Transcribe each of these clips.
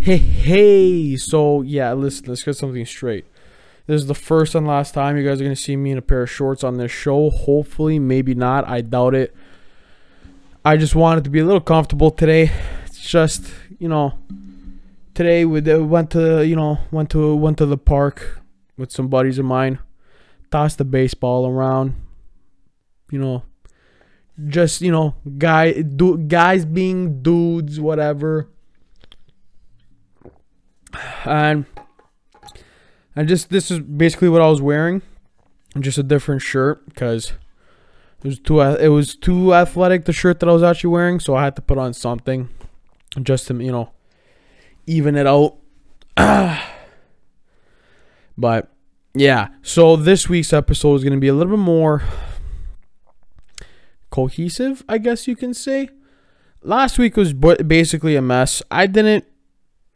Hey, hey. So, yeah, listen, let's get something straight. This is the first and last time you guys are to see me in a pair of shorts on this show. Hopefully, maybe not. I doubt it. I just wanted to be a little comfortable today. It's just, you know, today we went to, you know, went to went to the park with some buddies of mine. Tossed the baseball around. You know, just, you know, guy do, guys being dudes, whatever and and just this is basically what I was wearing, just a different shirt because it was too it was too athletic the shirt that I was actually wearing, so I had to put on something just to you know even it out. but yeah, so this week's episode is going to be a little bit more cohesive, I guess you can say. Last week was basically a mess. I didn't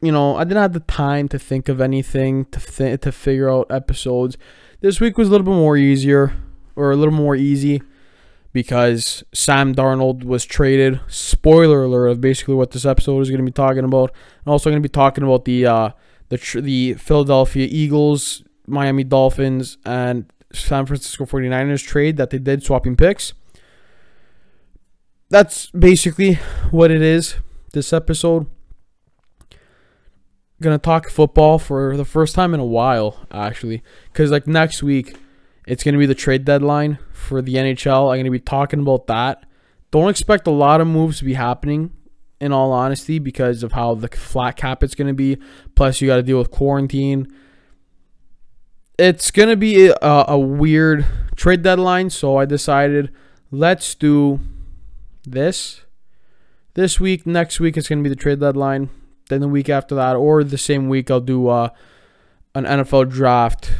you know, I didn't have the time to think of anything to th- to figure out episodes. This week was a little bit more easier or a little more easy because Sam Darnold was traded. Spoiler alert of basically what this episode is going to be talking about. I'm also going to be talking about the uh, the tr- the Philadelphia Eagles, Miami Dolphins, and San Francisco 49ers trade that they did swapping picks. That's basically what it is. This episode gonna talk football for the first time in a while, actually, because like next week, it's gonna be the trade deadline for the NHL. I'm gonna be talking about that. Don't expect a lot of moves to be happening, in all honesty, because of how the flat cap it's gonna be. Plus, you got to deal with quarantine. It's gonna be a, a weird trade deadline, so I decided let's do this this week. Next week, it's gonna be the trade deadline then the week after that, or the same week, I'll do uh, an NFL draft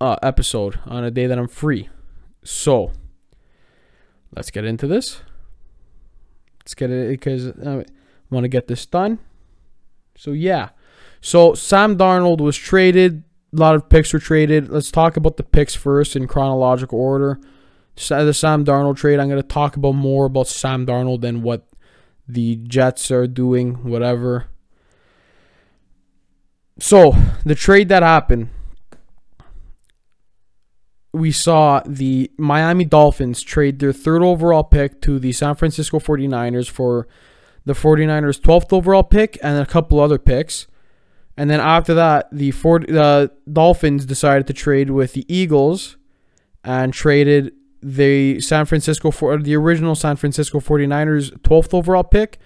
uh, episode on a day that I'm free. So let's get into this. Let's get it because I want to get this done. So yeah, so Sam Darnold was traded. A lot of picks were traded. Let's talk about the picks first in chronological order. The Sam Darnold trade. I'm going to talk about more about Sam Darnold and what the Jets are doing, whatever. So the trade that happened, we saw the Miami Dolphins trade their third overall pick to the San Francisco 49ers for the 49ers 12th overall pick and a couple other picks. And then after that, the four, uh, Dolphins decided to trade with the Eagles and traded the San Francisco for the original San Francisco 49ers 12th overall pick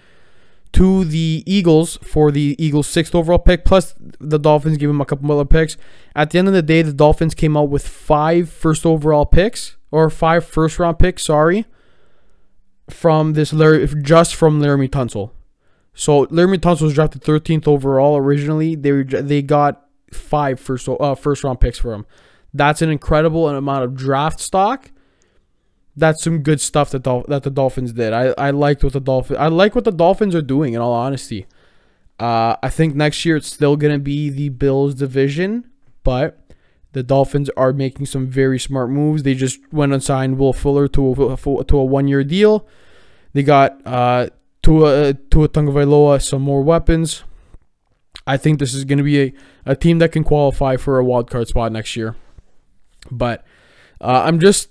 to the Eagles for the Eagles' sixth overall pick, plus the Dolphins gave him a couple other picks. At the end of the day, the Dolphins came out with five first overall picks, or five first round picks, sorry, from this Larry, just from Laremy Tunsil. So Laremy Tunsil was drafted 13th overall originally. They they got five first uh, first round picks for him. That's an incredible amount of draft stock that's some good stuff that Dol- that the Dolphins did. I, I liked what the Dolphins I like what the Dolphins are doing in all honesty. Uh, I think next year it's still gonna be the Bills division, but the Dolphins are making some very smart moves. They just went and signed Will Fuller to a, to a one year deal. They got uh, Tua Tua Tagovailoa some more weapons. I think this is going to be a, a team that can qualify for a wild card spot next year. But uh, I'm just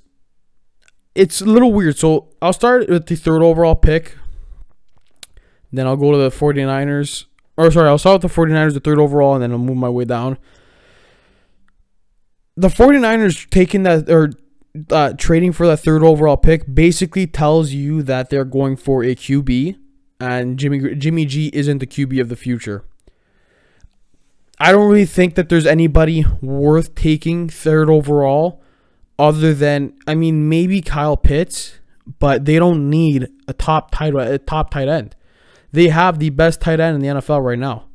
it's a little weird. So I'll start with the third overall pick. Then I'll go to the 49ers. Or sorry, I'll start with the 49ers, the third overall, and then I'll move my way down. The 49ers taking that or uh, trading for that third overall pick basically tells you that they're going for a QB, and Jimmy Jimmy G isn't the QB of the future. I don't really think that there's anybody worth taking third overall other than I mean maybe Kyle Pitts, but they don't need a top tight a top tight end. They have the best tight end in the NFL right now.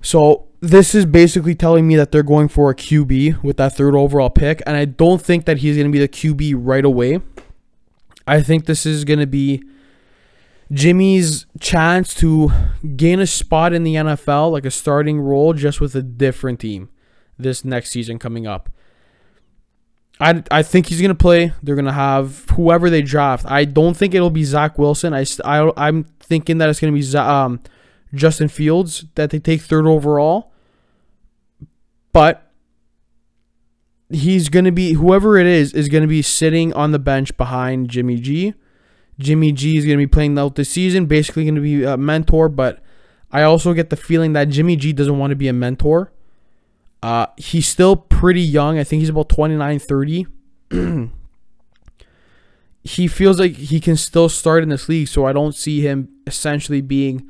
So this is basically telling me that they're going for a QB with that third overall pick, and I don't think that he's going to be the QB right away. I think this is going to be Jimmy's chance to gain a spot in the NFL, like a starting role, just with a different team this next season coming up. I, I think he's gonna play. They're gonna have whoever they draft. I don't think it'll be Zach Wilson. I, I I'm thinking that it's gonna be um, Justin Fields that they take third overall. But he's going to be whoever it is is going to be sitting on the bench behind Jimmy G. Jimmy G is going to be playing out this season, basically going to be a mentor, but I also get the feeling that Jimmy G doesn't want to be a mentor. Uh, he's still pretty young. I think he's about 29, 30. he feels like he can still start in this league, so I don't see him essentially being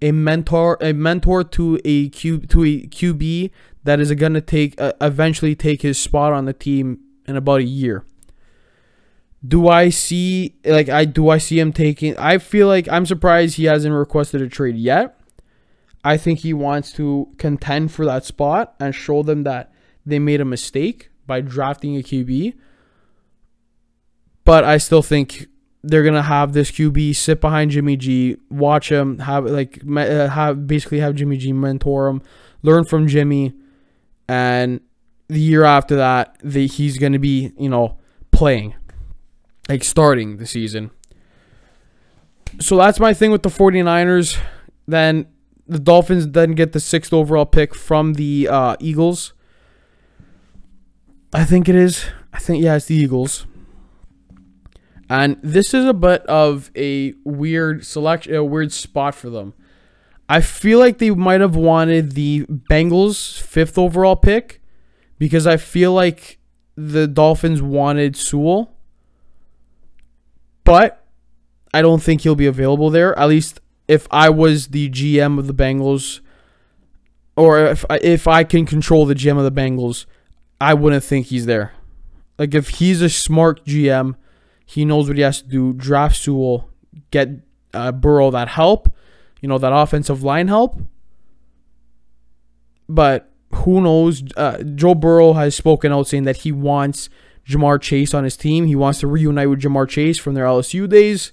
a mentor a mentor to a Q to a QB that is going to take uh, eventually take his spot on the team in about a year. Do I see like I do I see him taking I feel like I'm surprised he hasn't requested a trade yet. I think he wants to contend for that spot and show them that they made a mistake by drafting a QB. But I still think they're gonna have this QB sit behind Jimmy G, watch him, have like uh, have basically have Jimmy G mentor him, learn from Jimmy, and the year after that, the, he's gonna be you know playing, like starting the season. So that's my thing with the 49ers. Then the Dolphins then get the sixth overall pick from the uh, Eagles. I think it is. I think yeah, it's the Eagles. And this is a bit of a weird selection, a weird spot for them. I feel like they might have wanted the Bengals fifth overall pick because I feel like the Dolphins wanted Sewell, but I don't think he'll be available there. At least if I was the GM of the Bengals, or if I, if I can control the GM of the Bengals, I wouldn't think he's there. Like if he's a smart GM, he knows what he has to do. Draft Sewell, get uh, Burrow that help, you know, that offensive line help. But who knows? Uh, Joe Burrow has spoken out saying that he wants Ja'Marr Chase on his team. He wants to reunite with Ja'Marr Chase from their LSU days.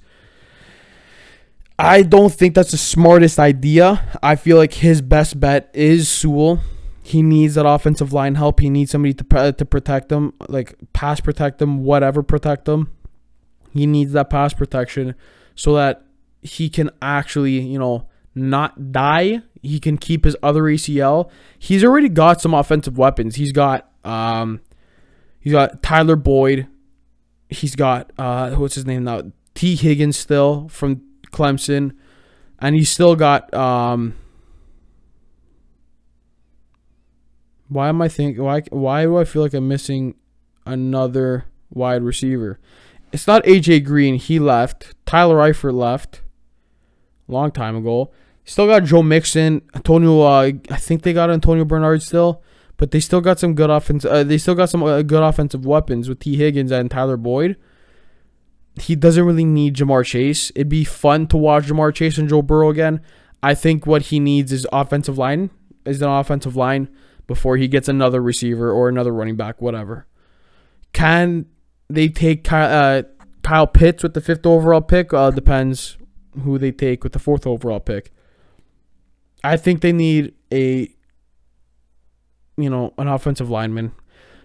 I don't think that's the smartest idea. I feel like his best bet is Sewell. He needs that offensive line help. He needs somebody to to protect him, like pass protect him, whatever protect him. He needs that pass protection so that he can actually, you know, not die. He can keep his other ACL. He's already got some offensive weapons. He's got um he's got Tyler Boyd. He's got uh what's his name now? Tee Higgins still from Clemson. And he's still got um why am I thinking why why do I feel like I'm missing another wide receiver? it's not AJ Green. He left. Tyler Eifert left. Long time ago. Still got Joe Mixon. Antonio. Uh, I think they got Antonio Bernard still, but they still got some good offense. Uh, they still got some uh, good offensive weapons with Tee Higgins and Tyler Boyd. He doesn't really need Ja'Marr Chase. It'd be fun to watch Ja'Marr Chase and Joe Burrow again. I think what he needs is offensive line. Is an offensive line before he gets another receiver or another running back, whatever. Can they take Kyle, uh, Kyle Pitts with the fifth overall pick. Uh, depends who they take with the fourth overall pick. I think they need a, you know, an offensive lineman.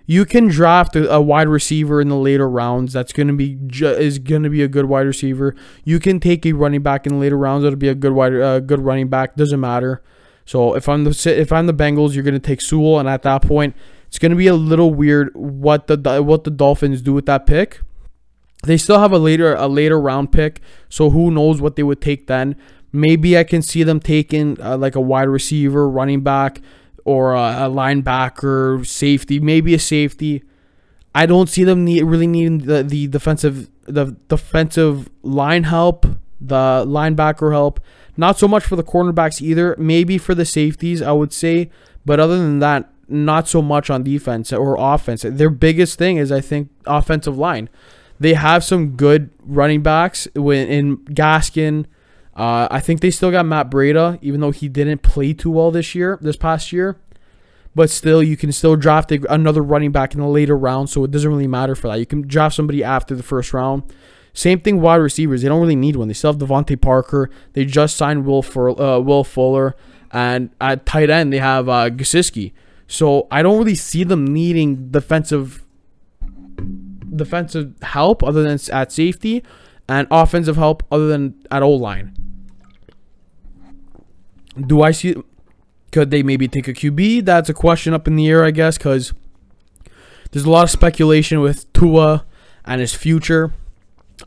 You can draft a, wide receiver in the later rounds. That's going to be ju- is going to be a good wide receiver. You can take a running back in the later rounds. It'll be a good wide, uh, good running back. Doesn't matter. So if I'm the if I'm the Bengals, you're going to take Sewell, and at that point, it's going to be a little weird what the what the Dolphins do with that pick. They still have a later a later round pick, so who knows what they would take then. Maybe I can see them taking uh, like a wide receiver, running back, or a, a, linebacker, safety, maybe a safety. I don't see them need, really needing the, the defensive the defensive line help, the linebacker help. Not so much for the cornerbacks either. Maybe for the safeties, I would say. But other than that, not so much on defense or offense. Their biggest thing is, I think, offensive line. They have some good running backs in Gaskin. Uh, I think they still got Matt Breida, even though he didn't play too well this year, this past year. But still, you can still draft another running back in the later round, so it doesn't really matter for that. You can draft somebody after the first round. Same thing, wide receivers. They don't really need one. They still have DeVante Parker. They just signed Will, uh, Will Fuller. And at tight end, they have uh, Gesicki. So I don't really see them needing defensive defensive help other than at safety and offensive help other than at O line. Do I see? Could they maybe take a QB? That's a question up in the air, I guess, because there's a lot of speculation with Tua and his future.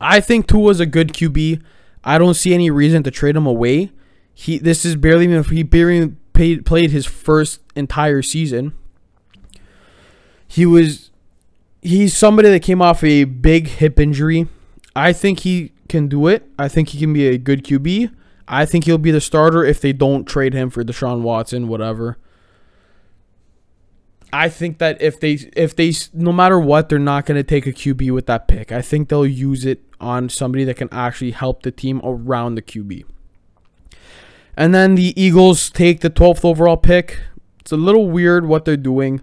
I think Tua's a good QB. I don't see any reason to trade him away. He this is barely even he barely paid, played his first entire season. He was he's somebody that came off a big hip injury. I think he can do it. I think he can be a good QB. I think he'll be the starter if they don't trade him for Deshaun Watson, whatever. I think that if they if they no matter what, they're not going to take a QB with that pick. I think they'll use it on somebody that can actually help the team around the QB. And then the Eagles take the 12th overall pick. It's a little weird what they're doing.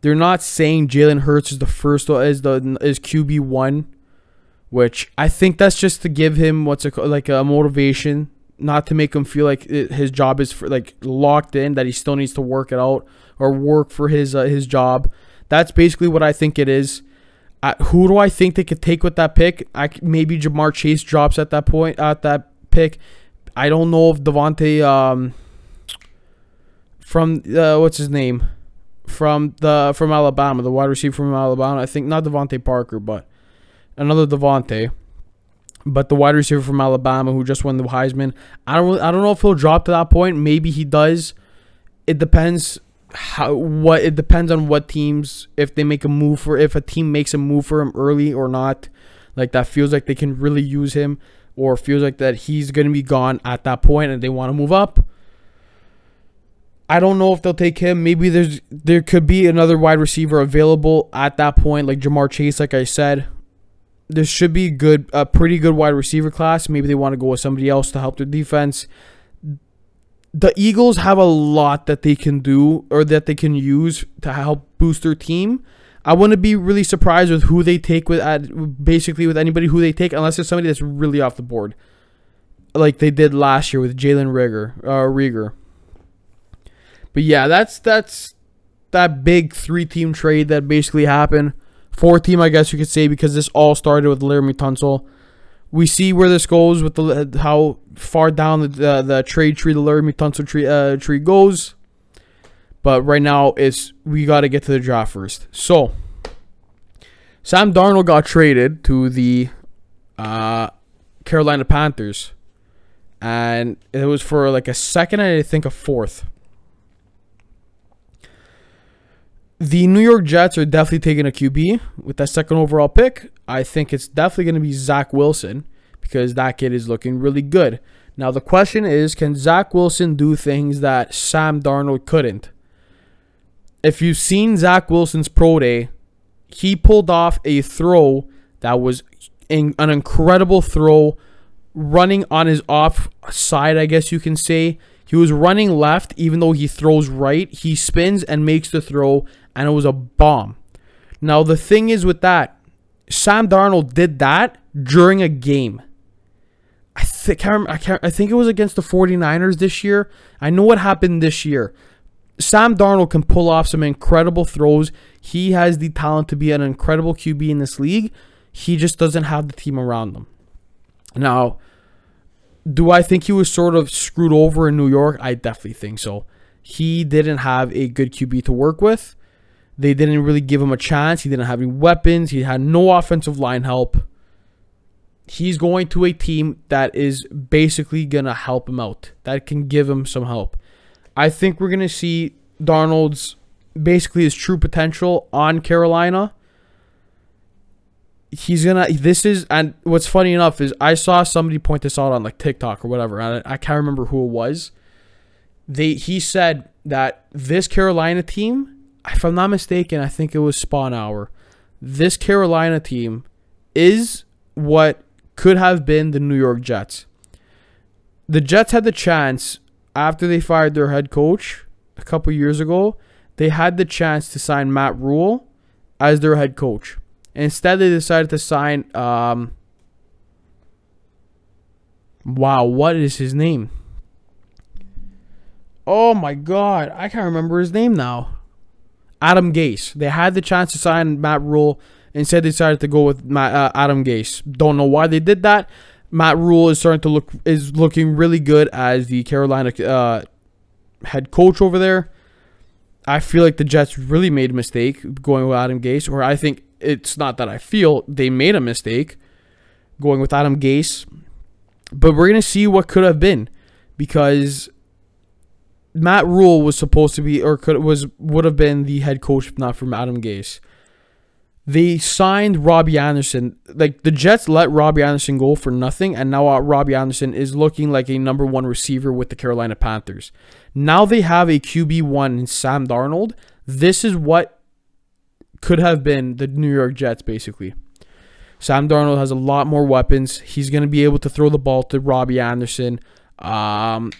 They're not saying Jalen Hurts is the first is the is QB one, which I think that's just to give him what's a, like a motivation, not to make him feel like it, his job is for, like locked in that he still needs to work it out or work for his uh, his job. That's basically what I think it is. Who do I think they could take with that pick? I maybe Ja'Marr Chase drops at that point at that pick. I don't know if Davante um from uh, what's his name from the from Alabama, the wide receiver from Alabama. I think not DeVante Parker, but another Devontae. But the wide receiver from Alabama who just won the Heisman. I don't really, I don't know if he'll drop to that point. Maybe he does. It depends how what it depends on what teams if they make a move for if a team makes a move for him early or not. Like that feels like they can really use him or feels like that he's going to be gone at that point and they want to move up I don't know if they'll take him. Maybe there's there could be another wide receiver available at that point, like Ja'Marr Chase. Like I said, there should be good, a pretty good wide receiver class. Maybe they want to go with somebody else to help their defense. The Eagles have a lot that they can do or that they can use to help boost their team. I wouldn't be really surprised with who they take with at basically with anybody who they take unless it's somebody that's really off the board, like they did last year with Jalen Reagor. Uh, Reagor. But yeah, that's that's that big three team trade that basically happened. Four team, I guess you could say, because this all started with Laremy Tunsil. We see where this goes with the how far down the the, the trade tree, the Laremy Tunsil tree uh, tree goes. But right now, it's we got to get to the draft first. So, Sam Darnold got traded to the uh, Carolina Panthers, and it was for like a second and I think a fourth. The New York Jets are definitely taking a QB with that second overall pick. I think it's definitely going to be Zach Wilson because that kid is looking really good. Now, the question is can Zach Wilson do things that Sam Darnold couldn't? If you've seen Zach Wilson's pro day, he pulled off a throw that was an incredible throw running on his off side, I guess you can say. He was running left, even though he throws right. He spins and makes the throw, and it was a bomb. Now, the thing is with that, Sam Darnold did that during a game. I think I, can't, I think it was against the 49ers this year. I know what happened this year. Sam Darnold can pull off some incredible throws. He has the talent to be an incredible QB in this league. He just doesn't have the team around him. Now, do I think he was sort of screwed over in New York? I definitely think so. He didn't have a good QB to work with. They didn't really give him a chance. He didn't have any weapons. He had no offensive line help. He's going to a team that is basically going to help him out, that can give him some help. I think we're going to see Darnold's basically his true potential on Carolina. He's gonna. This is and what's funny enough is I saw somebody point this out on like TikTok or whatever. I, I can't remember who it was. They he said that this Carolina team if I'm not mistaken, I think it was Spawn Hour. This Carolina team is what could have been the New York Jets. The Jets had the chance after they fired their head coach a couple years ago. They had the chance to sign Matt Rhule as their head coach. Instead, they decided to sign. Um, wow, what is his name? Oh my god, I can't remember his name now. Adam Gase. They had the chance to sign Matt Rhule. Instead, they decided to go with Matt, uh, Adam Gase. Don't know why they did that. Matt Rhule is starting to look is looking really good as the Carolina uh, head coach over there. I feel like the Jets really made a mistake going with Adam Gase, or I think it's not that I feel they made a mistake going with Adam Gase, but we're gonna see what could have been because Matt Rhule was supposed to be or could was would have been the head coach if not from Adam Gase. They signed Robbie Anderson. Like the Jets let Robbie Anderson go for nothing, and now uh, Robbie Anderson is looking like a number one receiver with the Carolina Panthers. Now they have a QB one in Sam Darnold. This is what could have been the New York Jets, basically. Sam Darnold has a lot more weapons. He's going to be able to throw the ball to Robbie Anderson. Um,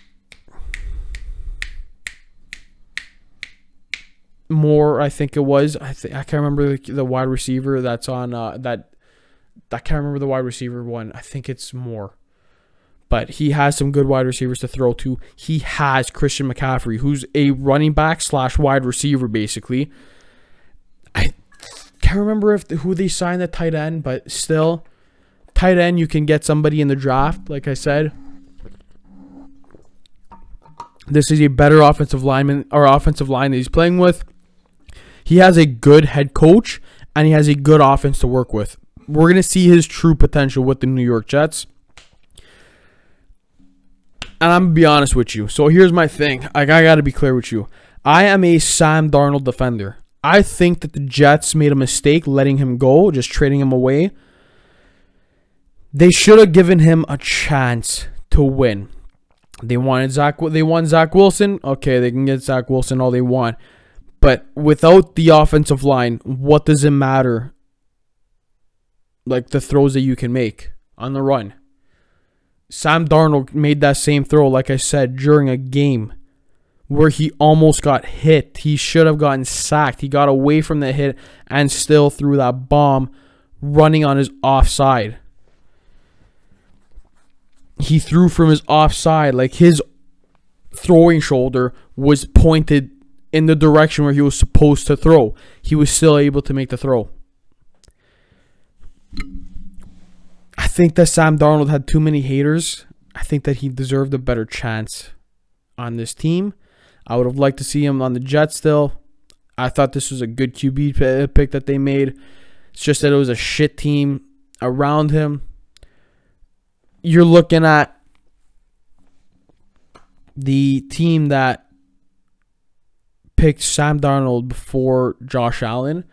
Moore, I think it was. I think I can't remember the, the wide receiver that's on uh, that. I can't remember the wide receiver one. I think it's Moore. But he has some good wide receivers to throw to. He has Christian McCaffrey, who's a running back slash wide receiver, basically. Can't remember if who they signed the tight end, but still, tight end you can get somebody in the draft. Like I said, this is a better offensive lineman or offensive line that he's playing with. He has a good head coach and he has a good offense to work with. We're to see his true potential with the New York Jets. And I'm to be honest with you. So here's my thing. Like, I got to be clear with you. I am a Sam Darnold defender. I think that the Jets made a mistake letting him go, just trading him away. They should have given him a chance to win. They wanted Zach. They won Zach Wilson. Okay, they can get Zach Wilson all they want. But without the offensive line, what does it matter? Like the throws that you can make on the run. Sam Darnold made that same throw, like I said, during a game where he almost got hit. He should have gotten sacked. He got away from the hit and still threw that bomb running on his offside. He threw from his offside, like his throwing shoulder was pointed in the direction where he was supposed to throw. He was still able to make the throw. I think that Sam Darnold had too many haters. I think that he deserved a better chance on this team. I would have liked to see him on the Jets still. I thought this was a good QB pick that they made. It's just that it was a shit team around him. You're looking at the team that picked Sam Darnold before Josh Allen,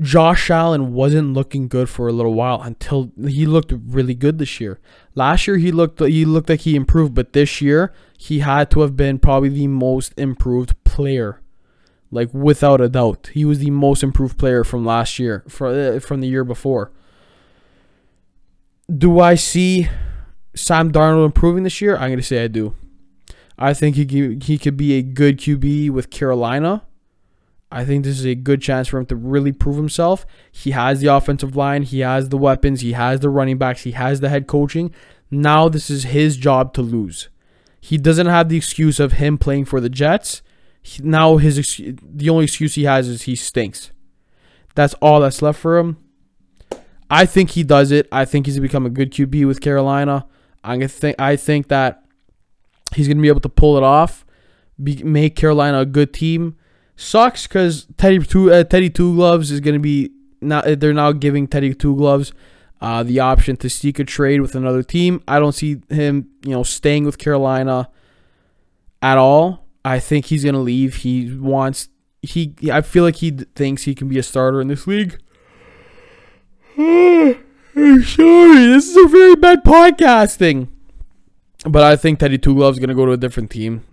Josh Allen wasn't looking good for a little while until he looked really good this year. Last year he looked he looked like he improved, but this year he had to have been probably the most improved player. Like without a doubt, he was the most improved player from last year, from uh, from the year before. Do I see Sam Darnold improving this year? I'm going to say I do. I think he he could be a good QB with Carolina. I think this is a good chance for him to really prove himself. He has the offensive line, he has the weapons, he has the running backs, he has the head coaching. Now this is his job to lose. He doesn't have the excuse of him playing for the Jets. He, now his the only excuse he has is he stinks. That's all that's left for him. I think he does it. I think he's become a good QB with Carolina. I think I think that He's going to be able to pull it off, be, make Carolina a good team. Sucks because Teddy two uh, Teddy Two Gloves is to be now. They're now giving Teddy Two Gloves uh, the option to seek a trade with another team. I don't see him, you know, staying with Carolina at all. I think he's to leave. He wants he. I feel like he thinks he can be a starter in this league. I'm sorry, this is a very bad podcasting. But I think Teddy Two Gloves gonna go to a different team.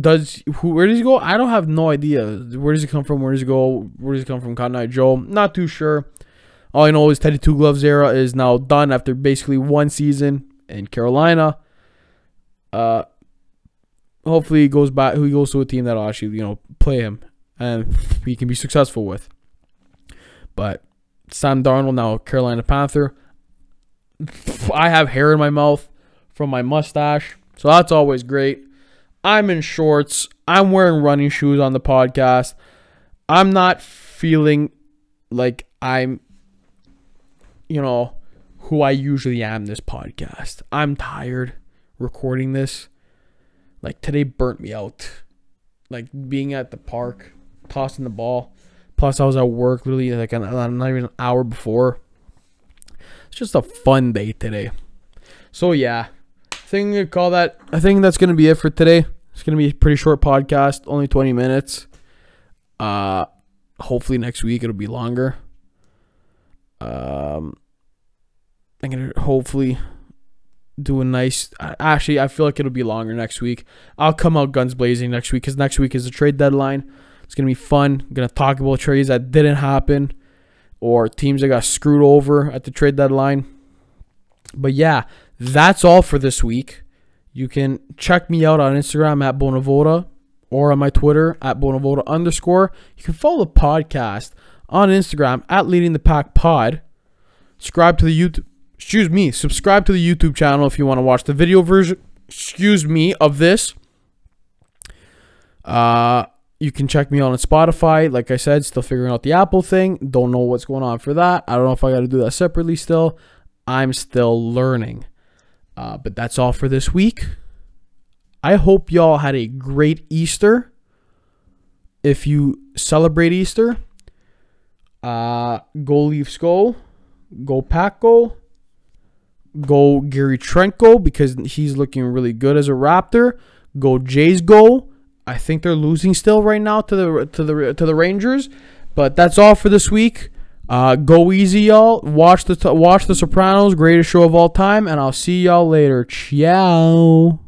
Does who? Where does he go? I don't have no idea. Where does he come from? Where does he go? Where does he come from? Cotton Eye Joe. Not too sure. All I know is Teddy Two Gloves era is now done after basically one season in Carolina. Uh, hopefully he goes back. He goes to a team that'll actually you know play him and he can be successful with. But Sam Darnold now Carolina Panther. I have hair in my mouth from my mustache. So that's always great. I'm in shorts. I'm wearing running shoes on the podcast. I'm not feeling like I'm, you know, who I usually am this podcast. I'm tired recording this. like today burnt me out. Like being at the park, tossing the ball. Plus, I was at work literally like an, not even an hour before. It's just a fun day today. So yeah, think we call that. I think that's gonna be it for today. It's gonna be a pretty short podcast, only twenty minutes. Uh, hopefully next week it'll be longer. Um, I'm gonna hopefully do a nice. Actually, I feel like it'll be longer next week. I'll come out guns blazing next week because next week is the trade deadline. It's gonna be fun. I'm gonna talk about trades that didn't happen or teams that got screwed over at the trade deadline. But yeah, that's all for this week. You can check me out on Instagram at Bonavoda or on my Twitter at Bonavoda underscore. You can follow the podcast on Instagram at Leading the Pack Pod. Subscribe to the YouTube. Excuse me. Subscribe to the YouTube channel if you want to watch the video version. Excuse me of this. Uh, you can check me out on Spotify. Like I said, still figuring out the Apple thing. Don't know what's going on for that. I don't know if I got to do that separately still. I'm still learning. Uh, but that's all for this week. I hope y'all had a great Easter. If you celebrate Easter, uh, go Leafs go. Go Pack go. Go Gary Trent go because he's looking really good as a Raptor. Go Jays go. I think they're losing still right now to the to the to the Rangers, but that's all for this week. Uh, go easy, y'all. Watch the watch the Sopranos, greatest show of all time, and I'll see y'all later. Ciao.